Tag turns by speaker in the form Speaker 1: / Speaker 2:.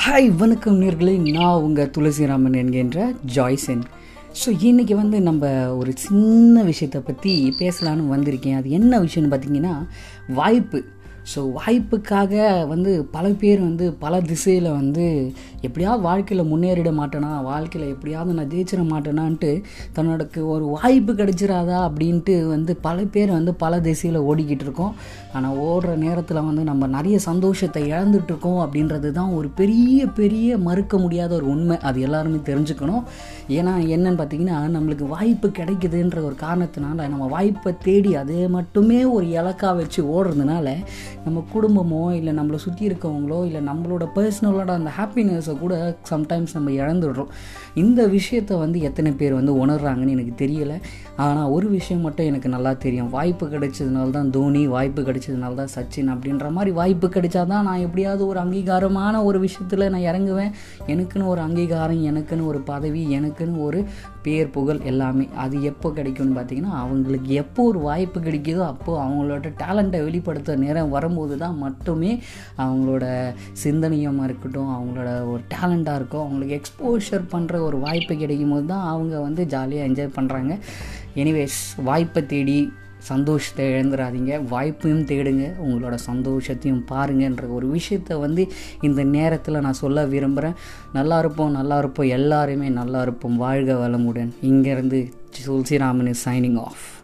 Speaker 1: Hi வணக்கம் நேர்களே. நான் உங்கள் துளசிராமன் என்கின்ற ஜாய்சன் ஸோ இன்றைக்கி வந்து நம்ம ஒரு சின்ன விஷயத்தை பற்றி பேசலான்னு வந்திருக்கேன். அது என்ன விஷயம்னு பார்த்தீங்கன்னா வாய்ப்பு. ஸோ வாய்ப்புக்காக வந்து பல பேர் வந்து பல திசையில் வந்து எப்படியாவது வாழ்க்கையில் முன்னேறிட மாட்டேனா? வாழ்க்கையில் எப்படியாவது நான் ஜெயிச்சிட மாட்டேனான்ட்டு தன்னோடக்கு ஒரு வாய்ப்பு கிடைச்சிடாதா அப்படின்ட்டு வந்து பல பேர் வந்து பல திசையில் ஓடிக்கிட்டு இருக்கோம். ஆனால் ஓடுற நேரத்தில் வந்து நம்ம நிறைய சந்தோஷத்தை இழந்துட்டு இருக்கோம் அப்படின்றது தான் ஒரு பெரிய பெரிய மறுக்க முடியாத ஒரு உண்மை. அது எல்லாருமே தெரிஞ்சுக்கணும். ஏன்னா என்னன்னு பார்த்தீங்கன்னா நம்மளுக்கு வாய்ப்பு கிடைக்குதுன்ற ஒரு காரணத்தினால நம்ம வாய்ப்பை தேடி அதே மட்டுமே ஒரு இலக்காக வச்சு ஓடுறதுனால நம்ம குடும்பமோ இல்லை நம்மளை சுற்றி இருக்கவங்களோ இல்லை நம்மளோட பர்சனலோட அந்த ஹாப்பினஸை கூட சம்டைம்ஸ் நம்ம இழந்துடுறோம். இந்த விஷயத்தை வந்து எத்தனை பேர் வந்து உணர்றாங்கன்னு எனக்கு தெரியலை. ஆனால் ஒரு விஷயம் மட்டும் எனக்கு நல்லா தெரியும். வாய்ப்பு கிடைச்சதுனால தான் தோனி வாய்ப்பு கிடைச்சதுனால தான் சச்சின் அப்படின்ற மாதிரி வாய்ப்பு கிடைச்சா தான் நான் எப்படியாவது ஒரு அங்கீகாரமான ஒரு விஷயத்தில் நான் இறங்குவேன். எனக்குன்னு ஒரு அங்கீகாரம் எனக்குன்னு ஒரு பதவி எனக்குன்னு ஒரு பேர் புகழ் எல்லாமே. அது எப்போ கிடைக்கும்னு பார்த்தீங்கன்னா அவங்களுக்கு எப்போ ஒரு வாய்ப்பு கிடைக்குதோ அப்போது அவங்களோட டேலண்ட்டை வெளிப்படுத்த நேரம் வரும்போது தான் மட்டுமே அவங்களோட சிந்தனையமாக இருக்கட்டும் அவங்களோட ஒரு டேலண்ட்டாக இருக்கும் அவங்களுக்கு எக்ஸ்போஷர் பண்ணுற ஒரு வாய்ப்பு கிடைக்கும் போது தான் அவங்க வந்து ஜாலியாக என்ஜாய் பண்ணுறாங்க எனிவேஸ் வாய்ப்பை தேடி சந்தோஷத்தை இழந்துடாதீங்க வாய்ப்பையும் தேடுங்க உங்களோட சந்தோஷத்தையும் பாருங்கன்ற ஒரு விஷயத்த வந்து இந்த நேரத்தில் நான் சொல்ல விரும்புகிறேன் நல்லா இருப்போம் நல்லா இருப்போம் எல்லாருமே நல்லா இருப்போம். வாழ்க வளமுடன். இங்கேருந்து துளசிராமன் சைனிங் ஆஃப்